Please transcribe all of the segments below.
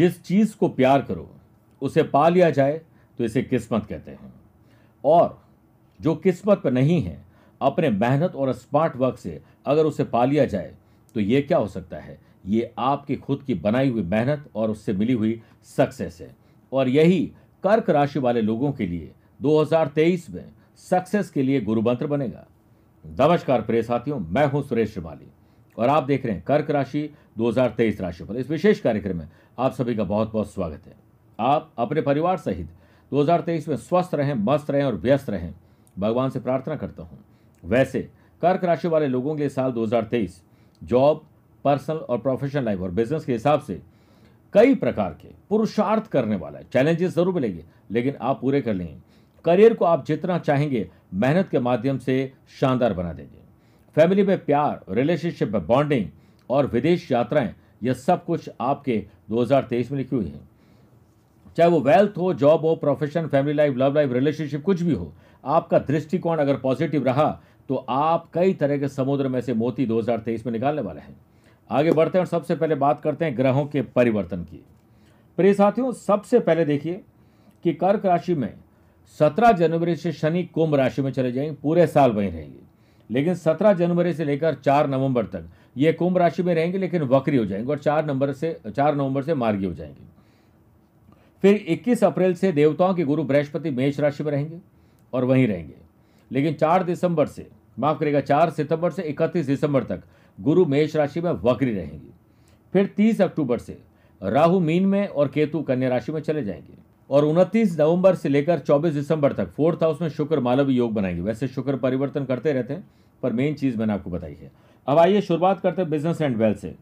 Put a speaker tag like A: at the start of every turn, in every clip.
A: जिस चीज़ को प्यार करो, उसे पा लिया जाए तो इसे किस्मत कहते हैं। और जो किस्मत पर नहीं है, अपने मेहनत और स्मार्ट वर्क से अगर उसे पा लिया जाए तो ये क्या हो सकता है? ये आपकी खुद की बनाई हुई मेहनत और उससे मिली हुई सक्सेस है। और यही कर्क राशि वाले लोगों के लिए 2023 में सक्सेस के लिए गुरु मंत्र बनेगा। नमस्कार प्रिय साथियों, मैं हूँ सुरेश श्रीमाली। और आप देख रहे हैं कर्क राशि 2023 राशि पर। इस विशेष कार्यक्रम में आप सभी का बहुत बहुत स्वागत है। आप अपने परिवार सहित 2023 में स्वस्थ रहें, मस्त रहें और व्यस्त रहें। भगवान से प्रार्थना करता हूँ। वैसे कर्क राशि वाले लोगों के लिए साल 2023 जॉब, पर्सनल और प्रोफेशनल लाइफ और बिज़नेस के हिसाब से कई प्रकार के पुरुषार्थ करने वाला है। चैलेंजेस ज़रूर मिलेंगे, लेकिन आप पूरे कर लेंगे करियर को आप जितना चाहेंगे, मेहनत के माध्यम से शानदार बना देंगे। फैमिली में प्यार रिलेशनशिप में बॉन्डिंग और विदेश यात्राएँ, यह सब कुछ आपके 2023 में लिखी हुई है। चाहे वो वेल्थ हो जॉब हो profession family life love life relationship कुछ भी हो, आपका दृष्टिकोण अगर पॉजिटिव रहा तो आप कई तरह के समुद्र में से मोती 2023 में निकालने वाले हैं। आगे बढ़ते हैं और सबसे पहले बात करते हैं ग्रहों के परिवर्तन की। प्रिय साथियों, सबसे पहले देखिए कि कर्क राशि में 17 जनवरी से शनि कुंभ राशि में चले जाएँगे पूरे साल वहीं रहेंगे। लेकिन 17 जनवरी से लेकर 4 नवंबर तक ये कुंभ राशि में रहेंगे, लेकिन वक्री हो जाएँगे और 4 नंबर से 4 नवंबर से मार्गी हो जाएँगे। फिर 21 अप्रैल से देवताओं के गुरु बृहस्पति मेष राशि में रहेंगे और वहीं रहेंगे। लेकिन 4 दिसंबर से, माफ़ करेगा 4 सितंबर से 31 दिसंबर तक गुरु मेष राशि में वक्री रहेंगे। फिर 30 अक्टूबर से राहु मीन में और केतु कन्या राशि में चले जाएँगे। और 29 नवंबर से लेकर 24 दिसंबर तक फोर्थ हाउस में शुक्र मालवी योग बनाएँगे। वैसे शुक्र परिवर्तन करते रहते हैं, पर मेन चीज़ मैंने आपको बताई है। अब आइए शुरुआत करते हैं बिज़नेस एंड वेल्थ से।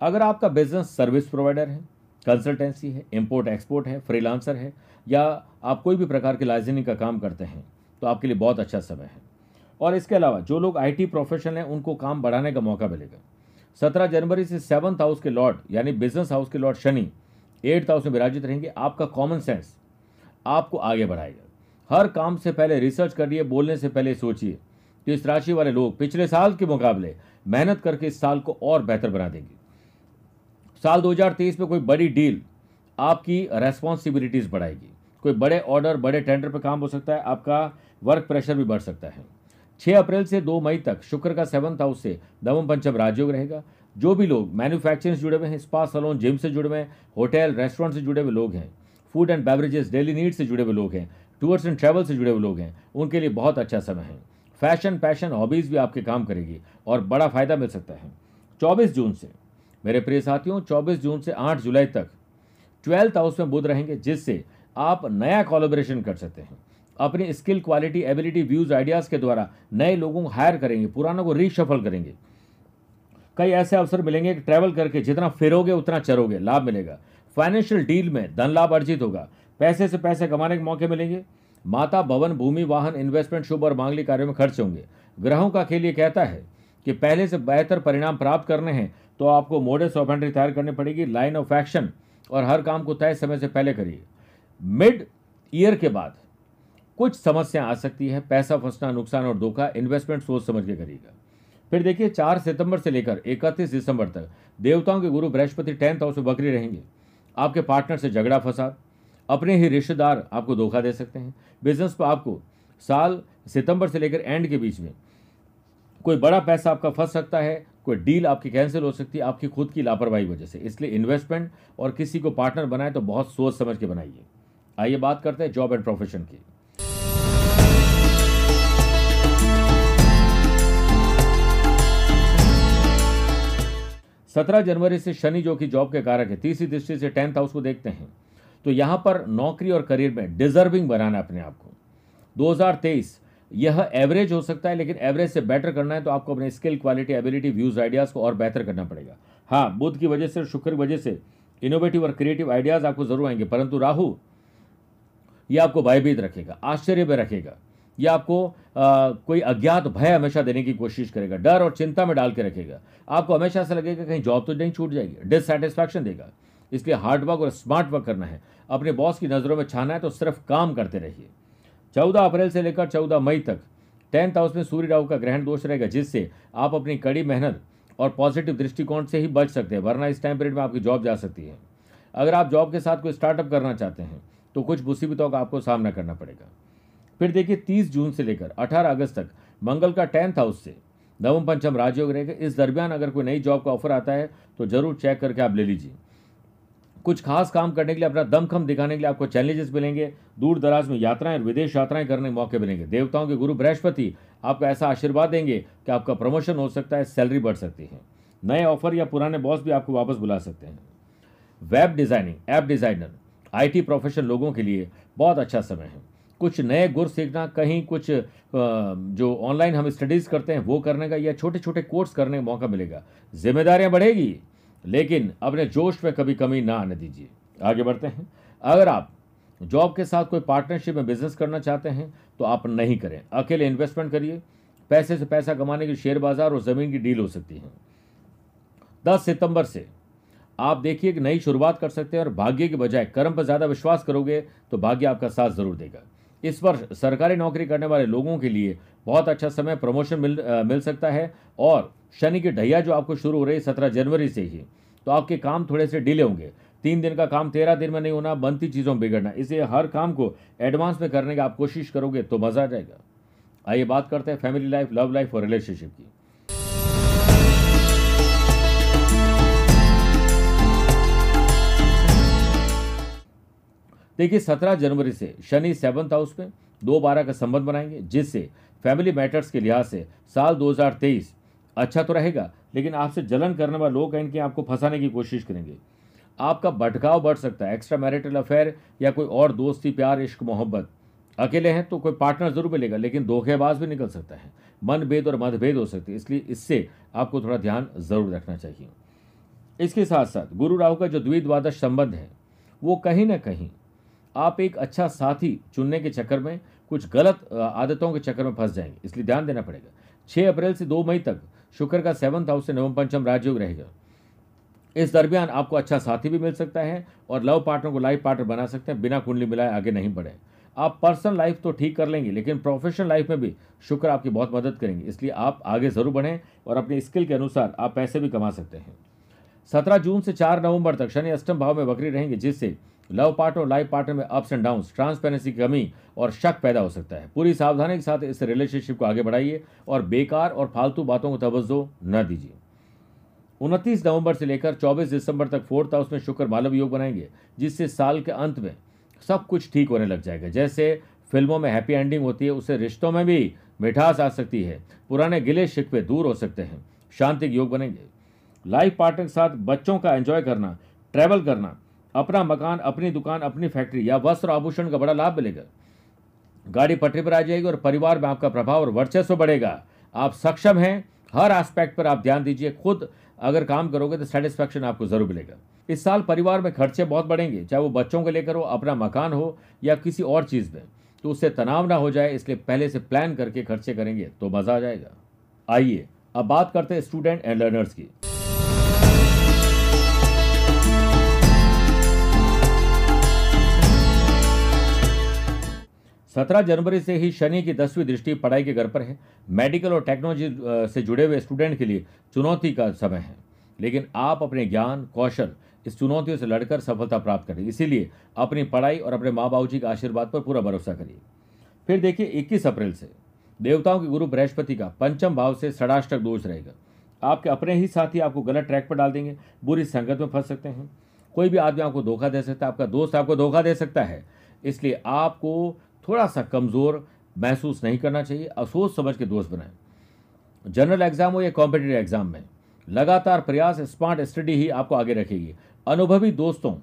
A: अगर आपका बिज़नेस सर्विस प्रोवाइडर है कंसल्टेंसी है इंपोर्ट एक्सपोर्ट है फ्रीलांसर है, या आप कोई भी प्रकार के लाइजनिंग का काम करते हैं तो आपके लिए बहुत अच्छा समय है। और इसके अलावा जो लोग आईटी प्रोफेशनल हैं, उनको काम बढ़ाने का मौका मिलेगा। सत्रह जनवरी से सेवंथ हाउस के लॉर्ड यानी बिज़नेस हाउस के लॉर्ड शनि एट्थ हाउस में विराजित रहेंगे। आपका कॉमन सेंस आपको आगे बढ़ाएगा। हर काम से पहले रिसर्च करिए, बोलने से पहले सोचिए तो इस राशि वाले लोग पिछले साल के मुकाबले मेहनत करके इस साल को और बेहतर बना देंगे। साल 2023 में कोई बड़ी डील आपकी रेस्पॉन्सिबिलिटीज बढ़ाएगी। कोई बड़े ऑर्डर बड़े टेंडर पर काम हो सकता है, आपका वर्क प्रेशर भी बढ़ सकता है। छह अप्रैल से दो मई तक शुक्र का सेवंथ हाउस से नवम पंचम राजयोग रहेगा। जो भी लोग मैन्युफैक्चरिंग से जुड़े हुए हैं स्पा सलोन जिम से जुड़े हुए हैं होटल रेस्टोरेंट से जुड़े हुए लोग हैं food and beverages daily need से जुड़े हुए लोग हैं टूर्स एंड ट्रैवल से जुड़े हुए लोग हैं, उनके लिए बहुत अच्छा समय है। फ़ैशन पैशन हॉबीज़ भी आपके काम करेगी और बड़ा फ़ायदा मिल सकता है। चौबीस जून से, मेरे प्रिय साथियों 24 जून से आठ जुलाई तक ट्वेल्थ हाउस में बुध रहेंगे, जिससे आप नया कोलोब्रेशन कर सकते हैं। अपनी skill, quality, ability, views, ideas के द्वारा नए लोगों को हायर करेंगे, पुरानों को रीशफल करेंगे। कई ऐसे अवसर मिलेंगे कि ट्रैवल करके जितना फिरोगे, उतना चरोगे, लाभ मिलेगा। फाइनेंशियल डील में धन लाभ अर्जित होगा। पैसे से पैसे कमाने के मौके मिलेंगे। माता, भवन, भूमि, वाहन इन्वेस्टमेंट शुभ और मांगलिक कार्यों में खर्च होंगे। ग्रहों का खेल ये कहता है कि पहले से बेहतर परिणाम प्राप्त करने हैं तो आपको मोडस ऑफेंड्री तैयार करनी पड़ेगी लाइन ऑफ़ एक्शन और हर काम को तय समय से पहले करिए। मिड ईयर के बाद कुछ समस्या आ सकती है, पैसा फंसना, नुकसान और धोखा इन्वेस्टमेंट सोच समझ के करिएगा। फिर देखिए, चार सितंबर से लेकर इकतीस दिसंबर तक देवताओं के गुरु बृहस्पति टेंथ हाउस में बकरी रहेंगे। आपके पार्टनर से झगड़ा, फसाद, अपने ही रिश्तेदार आपको धोखा दे सकते हैं। बिज़नेस पर आपको साल सितंबर से लेकर एंड के बीच में कोई बड़ा पैसा आपका फंस सकता है, कोई डील आपकी कैंसिल हो सकती है, आपकी खुद की लापरवाही वजह से। इसलिए इन्वेस्टमेंट और किसी को पार्टनर बनाए तो बहुत सोच समझ के बनाइए। आइए बात करते हैं जॉब एंड प्रोफेशन की। सत्रह जनवरी से शनि जो कि जॉब के कारक है, तीसरी दृष्टि से टेंथ हाउस को देखते हैं। तो यहाँ पर नौकरी और करियर में डिजर्विंग बनाना अपने आप को। 2023 यह एवरेज हो सकता है, लेकिन एवरेज से बेटर करना है तो आपको अपने skill, quality, ability, views, ideas को और बेहतर करना पड़ेगा। हाँ बुद्ध की वजह से शुक्र की वजह से इनोवेटिव और क्रिएटिव आइडियाज़ आपको ज़रूर आएँगे, परंतु राहु, यह आपको भयभीत रखेगा, आश्चर्य में रखेगा। यह आपको आ, कोई अज्ञात भय हमेशा देने की कोशिश करेगा डर और चिंता में डाल के रखेगा। आपको हमेशा ऐसा लगेगा कहीं जॉब तो नहीं छूट जाएगी डिससेटिस्फैक्शन देगा। इसलिए हार्ड वर्क और स्मार्ट वर्क करना है। अपने बॉस की नज़रों में छाना है तो सिर्फ़ काम करते रहिए। चौदह अप्रैल से लेकर चौदह मई तक टेंथ हाउस में सूर्य राहु का ग्रहण दोष रहेगा जिससे आप अपनी कड़ी मेहनत और पॉजिटिव दृष्टिकोण से ही बच सकते हैं वरना इस टाइम पीरियड में आपकी जॉब जा सकती है। अगर आप जॉब के साथ कोई स्टार्टअप करना चाहते हैं तो कुछ मुसीबतों का आपको सामना करना पड़ेगा। फिर देखिए तीस जून से लेकर अठारह अगस्त तक, मंगल का टेंथ हाउस से नवम पंचम राजयोग रहेगा। इस दरमियान अगर कोई नई जॉब का ऑफ़र आता है तो ज़रूर चेक करके आप ले लीजिए। कुछ खास काम करने के लिए अपना दमखम दिखाने के लिए आपको चैलेंजेस मिलेंगे। दूर दराज में यात्राएँ और विदेश यात्राएँ करने के मौके मिलेंगे। देवताओं के गुरु बृहस्पति आपको ऐसा आशीर्वाद देंगे कि आपका प्रमोशन हो सकता है, सैलरी बढ़ सकती है। नए ऑफ़र या पुराने बॉस भी आपको वापस बुला सकते हैं। Web designing, app designer, IT profession लोगों के लिए बहुत अच्छा समय है। कुछ नए गुर सीखना, कहीं कुछ जो ऑनलाइन हम स्टडीज़ करते हैं, वो करने का या छोटे छोटे कोर्स करने का मौका मिलेगा। जिम्मेदारियाँ बढ़ेगी, लेकिन अपने जोश में कभी कमी ना आने दीजिए। आगे बढ़ते हैं। अगर आप जॉब के साथ कोई पार्टनरशिप में बिज़नेस करना चाहते हैं तो आप नहीं करें। अकेले इन्वेस्टमेंट करिए। पैसे से पैसा कमाने की शेयर बाज़ार और ज़मीन की डील हो सकती है। दस सितंबर से आप देखिए कि नई शुरुआत कर सकते हैं और भाग्य के बजाय कर्म पर ज़्यादा विश्वास करोगे तो भाग्य आपका साथ ज़रूर देगा। इस वर्ष सरकारी नौकरी करने वाले लोगों के लिए बहुत अच्छा समय प्रमोशन मिल आ, मिल सकता है और शनि की ढैया जो आपको शुरू हो रही है सत्रह जनवरी से ही तो आपके काम थोड़े से डिले होंगे। तीन दिन का काम तेरह दिन में नहीं होना बनती चीज़ों में बिगड़ना। इसलिए हर काम को एडवांस में करने की आप कोशिश करोगे तो मज़ा आ जाएगा। आइए बात करते हैं फैमिली लाइफ लव लाइफ और रिलेशनशिप की। देखिए, सत्रह जनवरी से शनि सेवंथ हाउस में दो बारह का संबंध बनाएँगे, जिससे फैमिली मैटर्स के लिहाज से साल 2023 अच्छा तो रहेगा, लेकिन आपसे जलन करने वाले लोग कहीं आपको फंसाने की कोशिश करेंगे। आपका भटकाव बढ़ सकता है एक्स्ट्रा मैरिटल अफेयर या कोई और दोस्ती, प्यार, इश्क, मोहब्बत। अकेले हैं तो कोई पार्टनर ज़रूर मिलेगा, लेकिन धोखेबाज भी निकल सकता है। मन भेद और मतभेद हो सकते हैं, इसलिए इससे आपको थोड़ा ध्यान ज़रूर रखना चाहिए। इसके साथ साथ गुरु राहु का जो द्विद्वादश संबंध है, वो कहीं ना कहीं आप एक अच्छा साथी चुनने के चक्कर में, कुछ गलत आदतों के चक्कर में फंस जाएँगे। इसलिए ध्यान देना पड़ेगा। छह अप्रैल से दो मई तक शुक्र का सेवंथ हाउस से नवम पंचम राजयोग रहेगा। इस दरमियान आपको अच्छा साथी भी मिल सकता है और लव पार्टनर को लाइफ पार्टनर बना सकते हैं, बिना कुंडली मिलाए आगे नहीं बढ़े। आप पर्सनल लाइफ तो ठीक कर लेंगे, लेकिन प्रोफेशनल लाइफ में भी शुक्र आपकी बहुत मदद करेंगे। इसलिए आप आगे ज़रूर बढ़ें और अपनी स्किल के अनुसार आप पैसे भी कमा सकते हैं। सत्रह जून से चार नवंबर तक शनि अष्टम भाव में बकरी रहेंगे, जिससे लव पार्टनर लाइफ पार्टनर में अप्स एंड डाउन ट्रांसपेरेंसी की कमी और शक पैदा हो सकता है। पूरी सावधानी के साथ इस रिलेशनशिप को आगे बढ़ाइए और बेकार और फालतू बातों को तवज्जो न दीजिए। उनतीस नवंबर से लेकर 24 दिसंबर तक फोर्थ हाउस में शुक्र मालव योग बनाएँगे, जिससे साल के अंत में सब कुछ ठीक होने लग जाएगा। जैसे फ़िल्मों में हैप्पी एंडिंग होती है, उससे रिश्तों में भी मिठास आ सकती है। पुराने गिले शिकवे दूर हो सकते हैं। शांति योग बनेंगे। लाइफ पार्टनर के साथ बच्चों का एंजॉय करना ट्रैवल करना अपना मकान, अपनी दुकान, अपनी फैक्ट्री या वस्त्र आभूषण का बड़ा लाभ मिलेगा। गाड़ी पटरी पर आ जाएगी और परिवार में आपका प्रभाव और वर्चस्व बढ़ेगा। आप सक्षम हैं, हर एस्पेक्ट पर आप ध्यान दीजिए। खुद अगर काम करोगे तो सेटिस्फैक्शन आपको ज़रूर मिलेगा। इस साल परिवार में खर्चे बहुत बढ़ेंगे, चाहे वो बच्चों को लेकर हो, अपना मकान हो या किसी और चीज़ में। तो उससे तनाव ना हो जाए, इसलिए पहले से प्लान करके खर्चे करेंगे तो मज़ा आ जाएगा। आइए, अब बात करते हैं स्टूडेंट एंड लर्नर्स की। सत्रह जनवरी से ही शनि की दसवीं दृष्टि पढ़ाई के घर पर है। मेडिकल और टेक्नोलॉजी से जुड़े हुए स्टूडेंट के लिए चुनौती का समय है। लेकिन आप अपने ज्ञान, कौशल इस चुनौतियों से लड़कर सफलता प्राप्त करें। इसीलिए अपनी पढ़ाई और अपने माँ बाबू जी के आशीर्वाद पर पूरा भरोसा करिए। फिर देखिए 21 अप्रैल से देवताओं के गुरु बृहस्पति का पंचम भाव से षडाष्टक दोष रहेगा। आपके अपने ही साथी आपको गलत ट्रैक पर डाल देंगे, बुरी संगत में फंस सकते हैं। कोई भी आदमी आपको धोखा दे सकता है, आपका दोस्त आपको धोखा दे सकता है। इसलिए आपको थोड़ा सा कमज़ोर महसूस नहीं करना चाहिए, अफसोस समझ के दोस्त बनाएँ। जनरल एग्ज़ाम हो या कॉम्पिटेटिव एग्ज़ाम में, लगातार प्रयास स्मार्ट स्टडी ही आपको आगे रखेगी। अनुभवी दोस्तों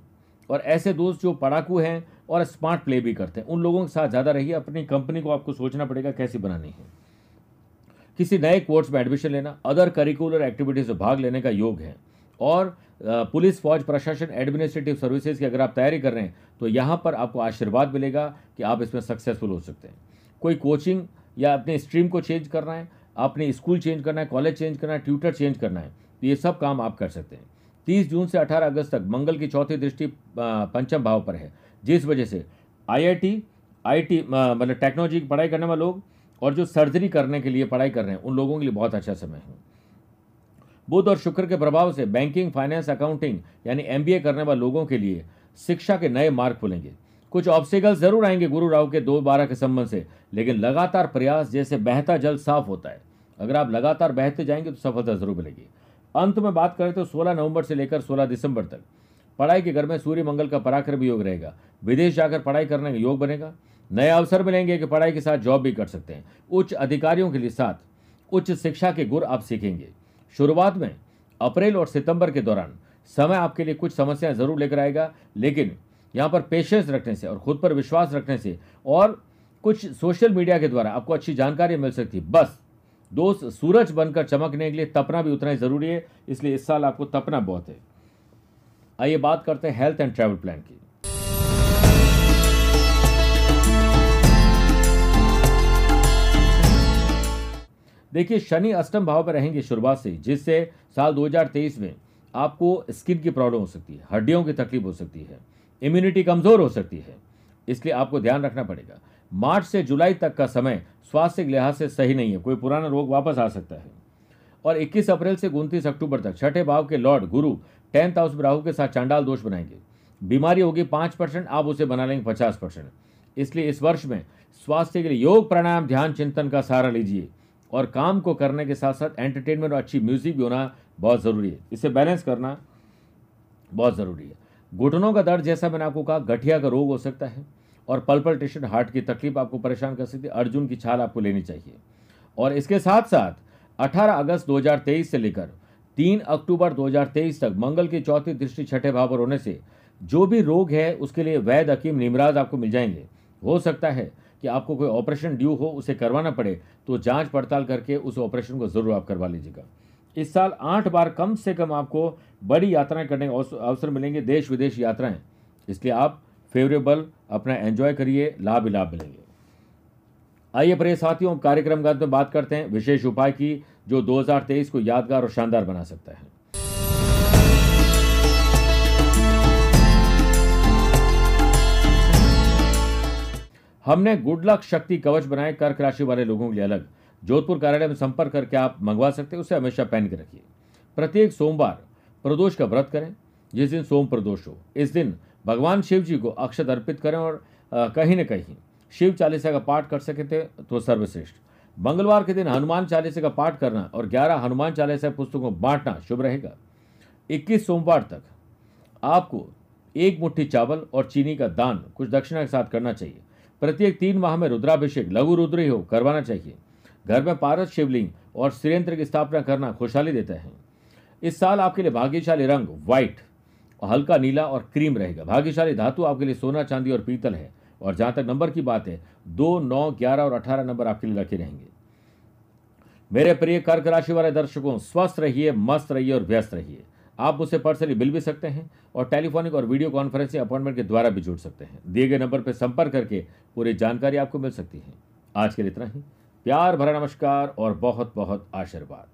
A: और ऐसे दोस्त जो पढ़ाकू हैं और स्मार्ट प्ले भी करते हैं, उन लोगों के साथ ज़्यादा रहिए, अपनी कंपनी को आपको सोचना पड़ेगा कैसी बनानी है। किसी नए कोर्स में एडमिशन लेना अदर करिकुलर एक्टिविटीज़ में भाग लेने का योग है और पुलिस, फौज, प्रशासन एडमिनिस्ट्रेटिव सर्विसेज़ की अगर आप तैयारी कर रहे हैं तो यहाँ पर आपको आशीर्वाद मिलेगा कि आप इसमें सक्सेसफुल हो सकते हैं। कोई कोचिंग या अपने स्ट्रीम को चेंज करना है, अपने स्कूल चेंज करना है कॉलेज चेंज करना है ट्यूटर चेंज करना है तो ये सब काम आप कर सकते हैं। तीस जून से अठारह अगस्त तक मंगल की चौथी दृष्टि पंचम भाव पर है, जिस वजह से I I T I T मतलब टेक्नोलॉजी की पढ़ाई करने वाले लोग और जो सर्जरी करने के लिए पढ़ाई कर रहे हैं, उन लोगों के लिए बहुत अच्छा समय है। बुध और शुक्र के प्रभाव से बैंकिंग, फाइनेंस, अकाउंटिंग, यानी एमबीए करने वाले लोगों के लिए शिक्षा के नए मार्ग खुलेंगे। कुछ ऑब्स्टिकल्स ज़रूर आएँगे गुरु राहु के दो बारह के संबंध से, लेकिन लगातार प्रयास जैसे बहता जल साफ़ होता है। अगर आप लगातार बहते जाएँगे तो सफलता ज़रूर मिलेगी। अंत में बात करें तो 16 नवंबर से लेकर 16 दिसंबर तक, पढ़ाई के घर में सूर्य मंगल का पराक्रम योग रहेगा। विदेश जाकर पढ़ाई करने का योग बनेगा। नए अवसर मिलेंगे कि पढ़ाई के साथ जॉब भी कर सकते हैं। उच्च अधिकारियों के लिए साथ उच्च शिक्षा के गुर आप सीखेंगे। शुरुआत में अप्रैल और सितंबर के दौरान समय आपके लिए कुछ समस्याएँ ज़रूर लेकर आएगा, लेकिन यहाँ पर पेशेंस रखने से और खुद पर विश्वास रखने से और कुछ सोशल मीडिया के द्वारा आपको अच्छी जानकारी मिल सकती है। बस, दोस्त सूरज बनकर चमकने के लिए तपना भी उतना ही ज़रूरी है, इसलिए इस साल आपको तपना बहुत है। आइए बात करते हैं हेल्थ एंड ट्रैवल प्लान की। देखिए, शनि अष्टम भाव पर रहेंगे शुरुआत से जिससे साल 2023 में आपको स्किन की प्रॉब्लम हो सकती है, हड्डियों की तकलीफ़ हो सकती है इम्यूनिटी कमज़ोर हो सकती है, इसलिए आपको ध्यान रखना पड़ेगा। मार्च से जुलाई तक का समय स्वास्थ्य के लिहाज से सही नहीं है, कोई पुराना रोग वापस आ सकता है। और 21 अप्रैल से उनतीस अक्टूबर तक छठे भाव के लॉर्ड, गुरु, टेंथ हाउस राहु के साथ चांडाल दोष बनाएँगे। बीमारी होगी पाँच परसेंट, आप उसे बना लेंगे पचास परसेंट। इसलिए इस वर्ष में स्वास्थ्य के लिए योग, प्राणायाम, ध्यान, चिंतन का सहारा लीजिए। और काम को करने के साथ साथ एंटरटेनमेंट और अच्छी म्यूज़िक भी होना बहुत ज़रूरी है। इसे बैलेंस करना बहुत ज़रूरी है। घुटनों का दर्द, जैसा मैंने आपको कहा, गठिया का रोग हो सकता है और पल्पल्टेशन हार्ट की तकलीफ़ आपको परेशान कर सकती है। अर्जुन की छाल आपको लेनी चाहिए। और इसके साथ साथ 18 अगस्त 2023 से लेकर 3 अक्टूबर 2023 तक मंगल की चौथी दृष्टि छठे भाव पर होने से जो भी रोग है, उसके लिए वैद हकीम निमराज आपको मिल जाएँगे। हो सकता है कि आपको कोई ऑपरेशन ड्यू हो, उसे करवाना पड़े तो जाँच पड़ताल करके उस ऑपरेशन को ज़रूर आप करवा लीजिएगा। इस साल आठ बार कम से कम आपको बड़ी यात्राएँ करने के अवसर मिलेंगे देश विदेश यात्राएँ। इसलिए आप फेवरेबल अपना एंजॉय करिए लाभ लाभ मिलेंगे। आइए प्रिय साथियों, कार्यक्रम में बात करते हैं। विशेष उपाय की जो 2023 को यादगार और शानदार बना सकता है। हमने गुड लक शक्ति कवच बनाए, कर्क राशि वाले लोगों के लिए अलग। जोधपुर कार्यालय में संपर्क करके आप मंगवा सकते हैं, उसे हमेशा पहन के रखिए। प्रत्येक सोमवार प्रदोष का व्रत करें, जिस दिन सोम प्रदोष हो। इस दिन भगवान शिव जी को अक्षत अर्पित करें और कहीं न कहीं शिव चालीसा का पाठ कर सके थे तो सर्वश्रेष्ठ। मंगलवार के दिन हनुमान चालीसा का पाठ करना और 11 हनुमान चालीसा पुस्तकों बांटना शुभ रहेगा। 21 सोमवार तक आपको एक मुट्ठी चावल और चीनी का दान कुछ दक्षिणा के साथ करना चाहिए। प्रत्येक तीन माह में रुद्राभिषेक लघु रुद्र ही हो, करवाना चाहिए। घर में पारस शिवलिंग और श्रेयंत्र की स्थापना करना खुशहाली देता है। इस साल आपके लिए भाग्यशाली रंग व्हाइट और हल्का नीला और क्रीम रहेगा। भाग्यशाली धातु आपके लिए सोना, चांदी और पीतल है और जहाँ तक नंबर की बात है, दो, नौ, ग्यारह और अठारह नंबर आपके लिए रखे रहेंगे। मेरे प्रिय कर्क राशि वाले दर्शकों, स्वस्थ रहिए, मस्त रहिए और व्यस्त रहिए। आप मुझसे पर्सनली मिल भी सकते हैं और टेलीफोनिक और वीडियो कॉन्फ्रेंसिंग अपॉइंटमेंट के द्वारा भी जुड़ सकते हैं। दिए गए नंबर पर संपर्क करके पूरी जानकारी आपको मिल सकती है। आज के लिए इतना ही। प्यार भरा नमस्कार और बहुत बहुत आशीर्वाद।